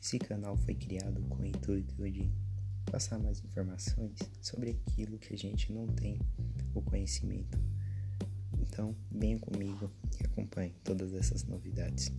Esse canal foi criado com o intuito de passar mais informações sobre aquilo que a gente não tem o conhecimento. Então, venha comigo e acompanhe todas essas novidades.